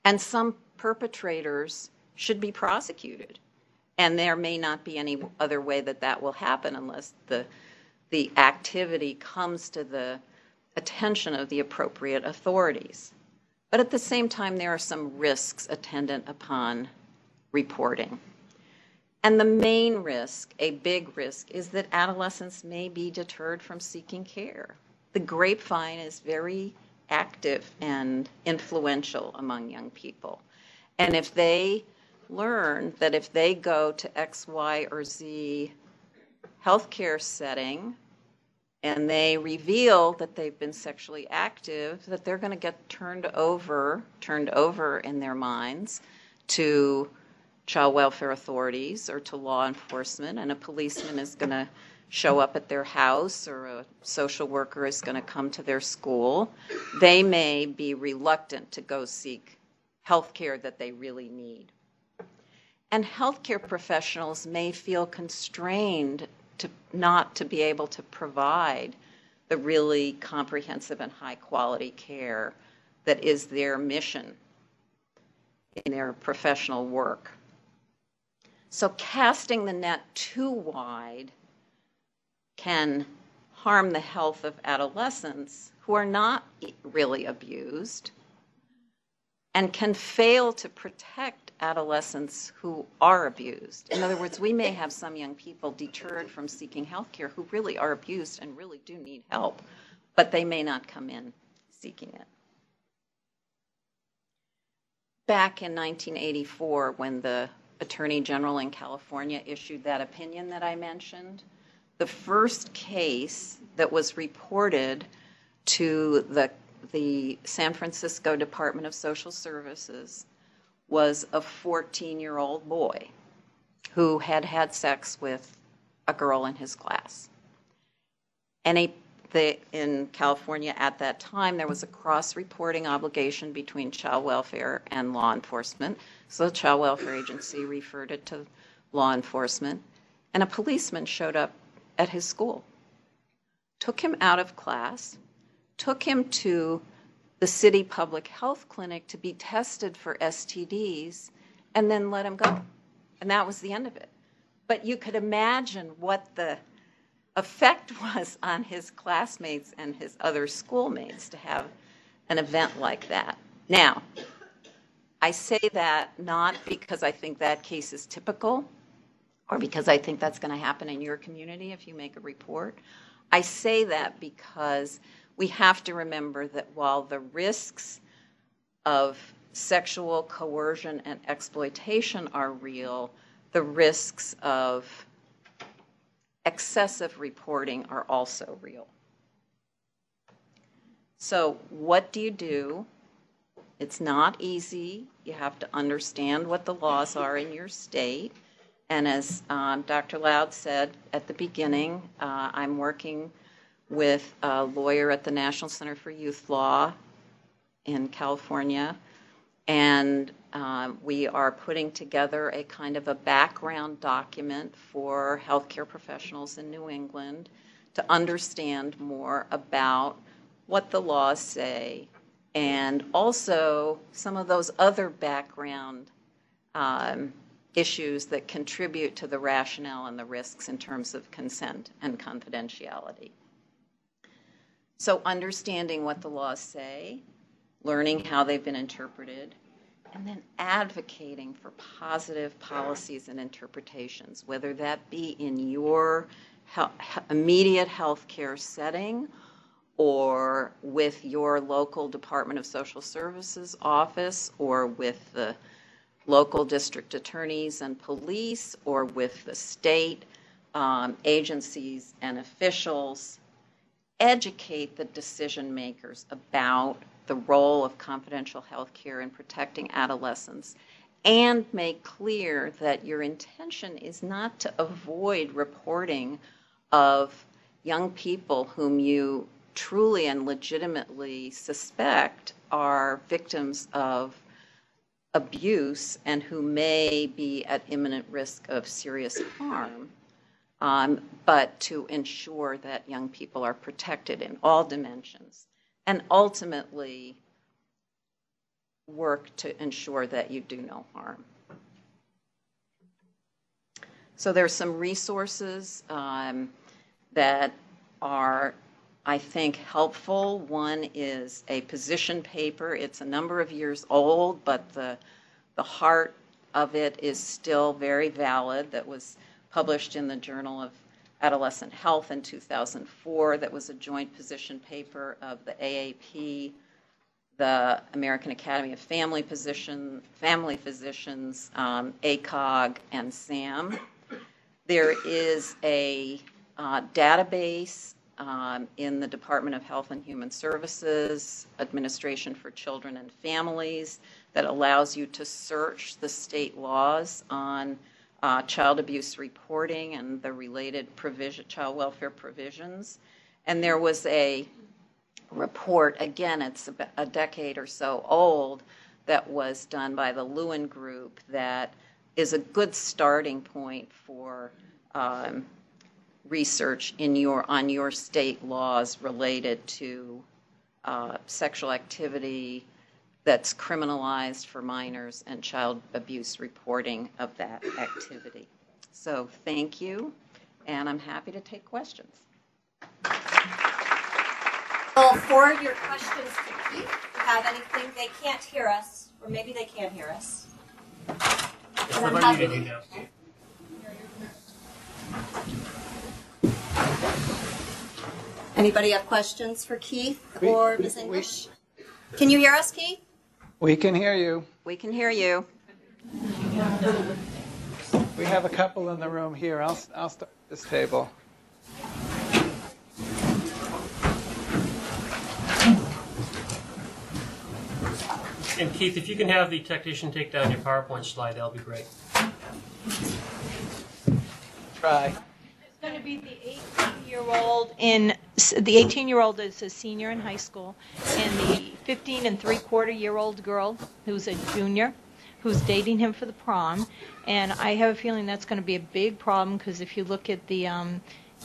And some perpetrators should be prosecuted. And there may not be any other way that that will happen unless the, the activity comes to the attention of the appropriate authorities. But at the same time, there are some risks attendant upon reporting. And the main risk, a big risk, is that adolescents may be deterred from seeking care. The grapevine is very active and influential among young people. And if they learn that if they go to X, Y, or Z healthcare setting and they reveal that they've been sexually active, that they're going to get turned over, turned over in their minds to child welfare authorities or to law enforcement, and a policeman is going to show up at their house or a social worker is going to come to their school, they may be reluctant to go seek health care that they really need. And healthcare professionals may feel constrained to not to be able to provide the really comprehensive and high quality care that is their mission in their professional work. So casting the net too wide can harm the health of adolescents who are not really abused and can fail to protect adolescents who are abused. In other words, we may have some young people deterred from seeking health care who really are abused and really do need help, but they may not come in seeking it. Back in 1984, when the Attorney General in California issued that opinion that I mentioned, the first case that was reported to the, the San Francisco Department of Social Services was a 14 year old boy who had had sex with a girl in his class. And a, the, in California at that time, there was a cross reporting obligation between child welfare and law enforcement. So the child welfare agency referred it to law enforcement. And a policeman showed up at his school, took him out of class, took him to the city public health clinic to be tested for STDs, and then let him go. And that was the end of it. But you could imagine what the effect was on his classmates and his other schoolmates to have an event like that. Now, I say that not because I think that case is typical or because I think that's going to happen in your community if you make a report. I say that because we have to remember that while the risks of sexual coercion and exploitation are real, the risks of excessive reporting are also real. So, what do you do? It's not easy. You have to understand what the laws are in your state. And as um, Dr. Loud said at the beginning, uh, I'm working with a lawyer at the National Center for Youth Law in California, and um, we are putting together a kind of a background document for healthcare professionals in New England to understand more about what the laws say and also some of those other background um, issues that contribute to the rationale and the risks in terms of consent and confidentiality. So understanding what the laws say, learning how they've been interpreted, and then advocating for positive policies and interpretations, whether that be in your he- immediate healthcare setting or with your local Department of Social Services office or with the local district attorneys and police or with the state um, agencies and officials educate the decision makers about the role of confidential health care in protecting adolescents and make clear that your intention is not to avoid reporting of young people whom you truly and legitimately suspect are victims of abuse and who may be at imminent risk of serious harm um, but to ensure that young people are protected in all dimensions, and ultimately work to ensure that you do no harm. So there's some resources um, that are, I think, helpful. One is a position paper. It's a number of years old, but the the heart of it is still very valid. That was published in the Journal of Adolescent Health in 2004 that was a joint position paper of the AAP, the American Academy of Family Physician, Family Physicians, um, ACOG, and SAM. There is a uh, database um, in the Department of Health and Human Services, Administration for Children and Families, that allows you to search the state laws on uh, child abuse reporting and the related provision, child welfare provisions. And there was a report, again, it's a, decade or so old, that was done by the Lewin Group that is a good starting point for um, research in your on your state laws related to uh, sexual activity, that's criminalized for minors and child abuse reporting of that activity. So thank you, and I'm happy to take questions. Well, for your questions to Keith, if you have anything, they can't hear us, or maybe they can hear us. If I'm we're happy- unmuted, you know. Anybody have questions for Keith or Ms. English? Can you hear us, Keith? We can hear you. We can hear you. We have a couple in the room here. I'll, I'll start this table. And Keith, if you can have the technician take down your PowerPoint slide, that'll be great. Try. Going to be the 18-year-old in, the 18-year-old is a senior in high school, and the 15 and three-quarter-year-old girl, who's a junior, who's dating him for the prom. And I have a feeling that's going to be a big problem, because if you look at the um,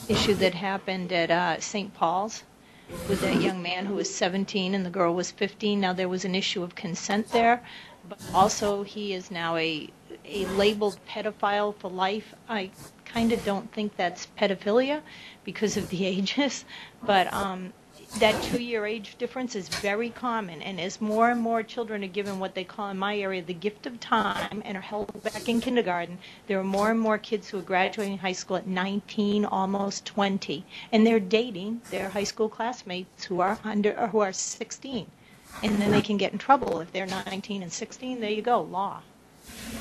issue that happened at uh, St. Paul's, with that young man who was 17 and the girl was 15. Now there was an issue of consent there, but also he is now a a labeled pedophile for life. I kind of don't think that's pedophilia because of the ages, but um, that two-year age difference is very common. And as more and more children are given what they call in my area the gift of time and are held back in kindergarten, there are more and more kids who are graduating high school at 19, almost 20, and they're dating their high school classmates who are under or who are 16. And then they can get in trouble if they're 19 and 16. There you go, law.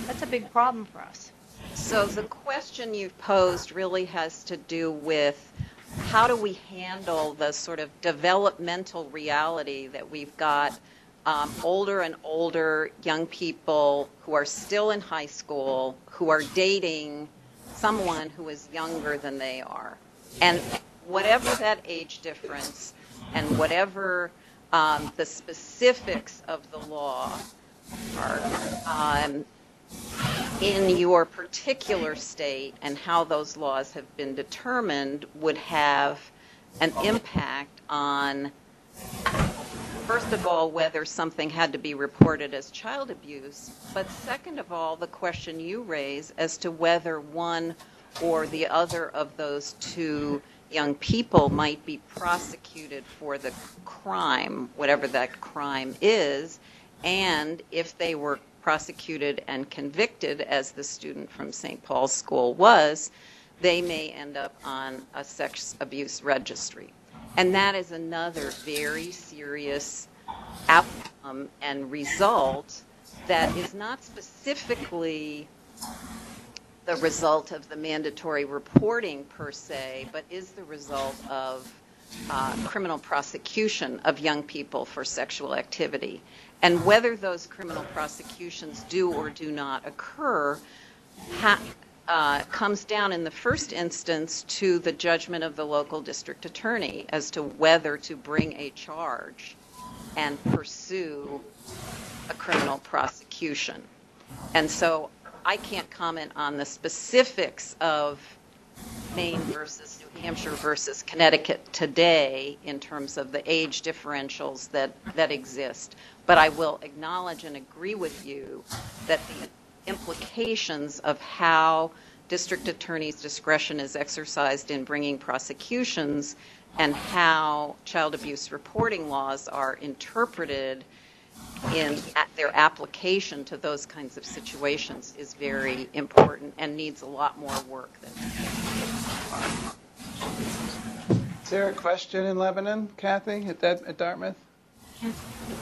That's a big problem for us. So the question you've posed really has to do with how do we handle the sort of developmental reality that we've got um, older and older young people who are still in high school who are dating someone who is younger than they are. And whatever that age difference and whatever um, the specifics of the law are, um, in your particular state and how those laws have been determined would have an impact on, first of all, whether something had to be reported as child abuse, but second of all, the question you raise as to whether one or the other of those two young people might be prosecuted for the crime, whatever that crime is, and if they were prosecuted and convicted, as the student from St. Paul's School was, they may end up on a sex abuse registry. And that is another very serious outcome and result that is not specifically the result of the mandatory reporting per se, but is the result of uh, criminal prosecution of young people for sexual activity. And whether those criminal prosecutions do or do not occur ha- uh, comes down in the first instance to the judgment of the local district attorney as to whether to bring a charge and pursue a criminal prosecution. And so I can't comment on the specifics of Maine versus New Hampshire versus Connecticut today in terms of the age differentials that, that exist. But I will acknowledge and agree with you that the implications of how district attorney's discretion is exercised in bringing prosecutions and how child abuse reporting laws are interpreted in their application to those kinds of situations is very important and needs a lot more work than Is there a question in Lebanon, Kathy, at, that, at Dartmouth?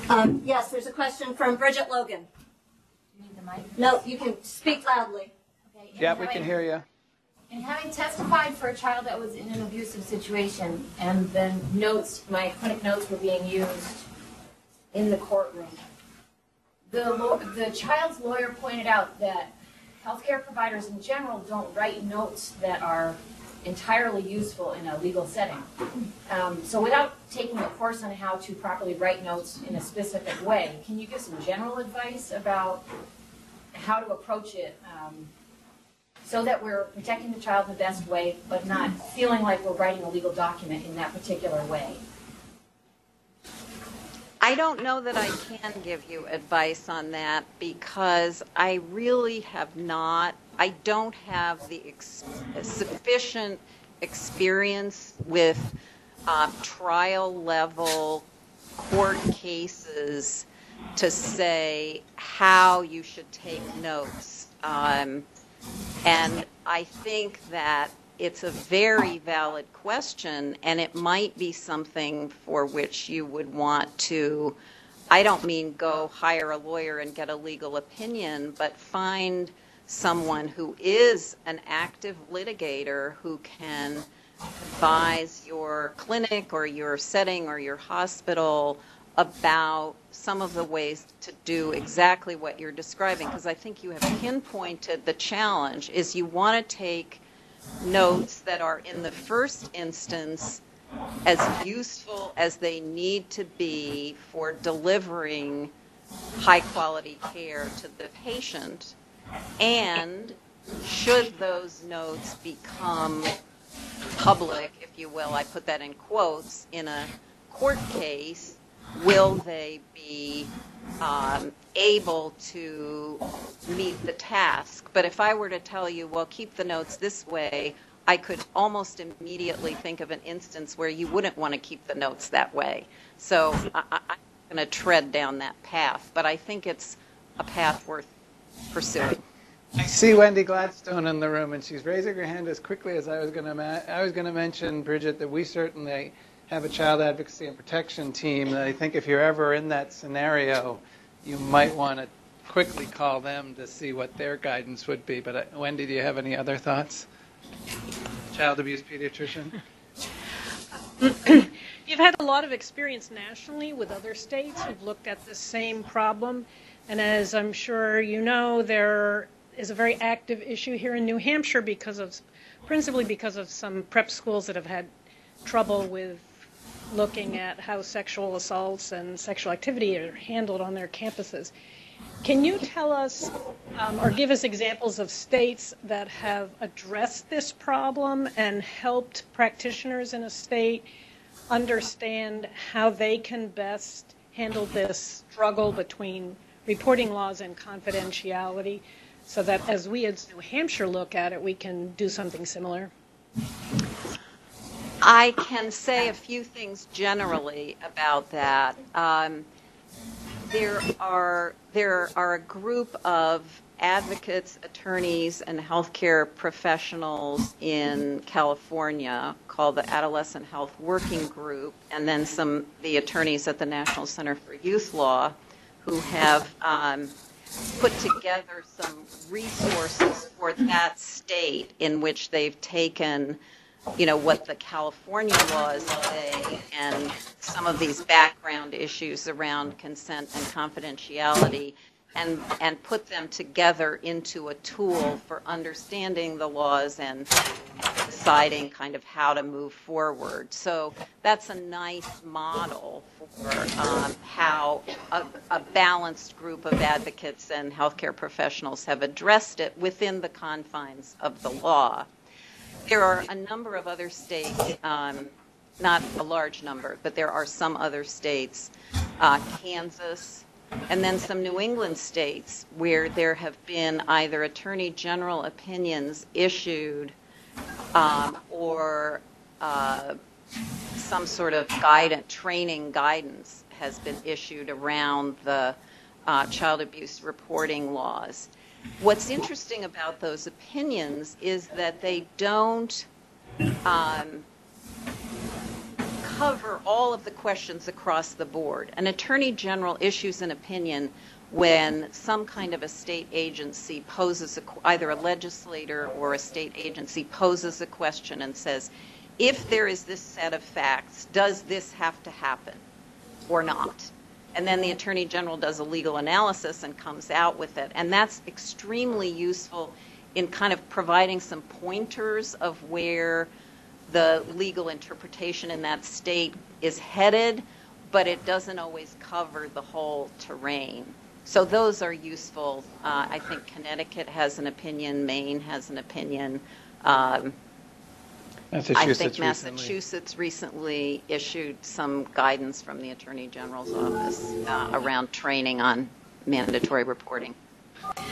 Um, yes, there's a question from Bridget Logan. You need the mic? No, you can speak loudly. Okay, Yeah, we can hear you. And having testified for a child that was in an abusive situation, and then notes, my clinic notes were being used in the courtroom. The, law- the child's lawyer pointed out that healthcare providers in general don't write notes that are entirely useful in a legal setting. Um, so without taking a course on how to properly write notes in a specific way, can you give some general advice about how to approach it? Um, so that we're protecting the child in the best way, but not feeling like we're writing a legal document in that particular way. I don't know that I can give you advice on that because I really have not, I don't have the ex- sufficient experience with um, trial level court cases to say how you should take notes. Um, and I think that it's a very valid question, and it might be something for which you would want to, I don't mean go hire a lawyer and get a legal opinion, but find someone who is an active litigator who can advise your clinic or your setting or your hospital about some of the ways to do exactly what you're describing. Because I think you have pinpointed the challenge is you want to take notes that are in the first instance as useful as they need to be for delivering high quality care to the patient and should those notes become public, if you will, I put that in quotes, in a court case, will they be um, able to meet the task? But if I were to tell you, well, keep the notes this way, I could almost immediately think of an instance where you wouldn't want to keep the notes that way. So I, I'm going to tread down that path, but I think it's a path worth pursuing. I see Wendy Gladstone in the room, and she's raising her hand as quickly as I was going to. Ma- I was going to mention, Bridget, that we certainly have a child advocacy and protection team. And I think if you're ever in that scenario, you might want to quickly call them to see what their guidance would be. But uh, Wendy, do you have any other thoughts? Child abuse pediatrician. You've had a lot of experience nationally with other states who've looked at the same problem. And as I'm sure you know, there is a very active issue here in New Hampshire because of, principally because of some prep schools that have had trouble with looking at how sexual assaults and sexual activity are handled on their campuses. Can you tell us um, or give us examples of states that have addressed this problem and helped practitioners in a state understand how they can best handle this struggle between reporting laws and confidentiality so that as we as New Hampshire look at it, we can do something similar? I can say a few things generally about that. Um, there are there are a group of advocates, attorneys, and healthcare professionals in California called the Adolescent Health Working Group, and then some the attorneys at the National Center for Youth Law, who have um, put together some resources for that state in which they've taken you know, what the California laws say and some of these background issues around consent and confidentiality and, and put them together into a tool for understanding the laws and deciding kind of how to move forward. So that's a nice model for um, how a, a balanced group of advocates and healthcare professionals have addressed it within the confines of the law. There are a number of other states, um, not a large number, but there are some other states, uh, Kansas, and then some New England states where there have been either attorney general opinions issued um, or uh, some sort of guidance, training guidance has been issued around the uh, child abuse reporting laws. What's interesting about those opinions is that they don't um, cover all of the questions across the board. An attorney general issues an opinion when some kind of a state agency poses a, either a legislator or a state agency poses a question and says, if there is this set of facts, does this have to happen or not? And then the attorney general does a legal analysis and comes out with it. And that's extremely useful in kind of providing some pointers of where the legal interpretation in that state is headed, but it doesn't always cover the whole terrain. So those are useful. Uh, I think Connecticut has an opinion, Maine has an opinion. Um, I think recently. Massachusetts recently issued some guidance from the Attorney General's office uh, around training on mandatory reporting.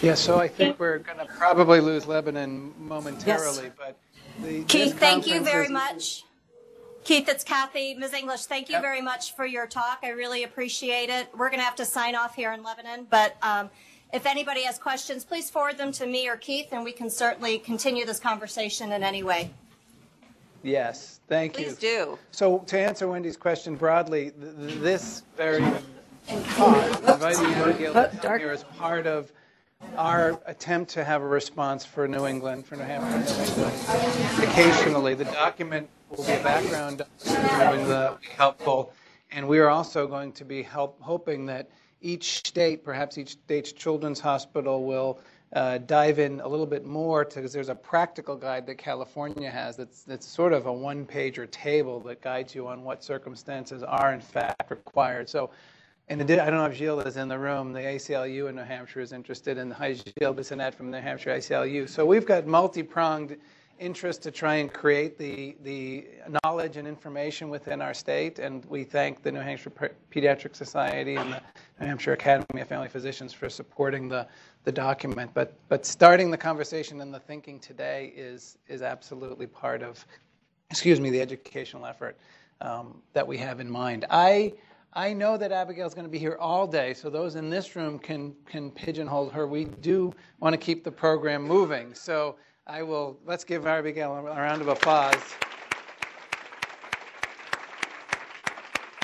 Yeah, so I think we're going to probably lose Lebanon momentarily, but the. this Keith, thank you very much. Keith, it's Kathy. Ms. English, thank you Yep. very much for your talk. I really appreciate it. We're going to have to sign off here in Lebanon, but um, if anybody has questions, please forward them to me or Keith, and we can certainly continue this conversation in any way. Yes, thank you. Please do. So to answer Wendy's question broadly, th- th- this very talk, inviting Abigail to come here is part of our attempt to have a response for New England, for New Hampshire, New England. Occasionally, the document will be a background document that be helpful, and we are also going to be help, hoping that each state, perhaps each state's children's hospital, will uh, dive in a little bit more because there's a practical guide that California has that's, that's sort of a one pager table that guides you on what circumstances are in fact required. So, and I don't know if Gilles is in the room, the ACLU in New Hampshire is interested in, hi Gilles Bissonnette from New Hampshire ACLU. So we've got multi pronged interest to try and create the, the knowledge and information within our state. And we thank the New Hampshire Pediatric Society and the New Hampshire Academy of Family Physicians for supporting the, the document. But, but starting the conversation and the thinking today is, is absolutely part of, excuse me, the educational effort um, that we have in mind. I, I know that Abigail's going to be here all day, so those in this room can, can pigeonhole her. We do want to keep the program moving. So I will, let's give Abigail a round of applause.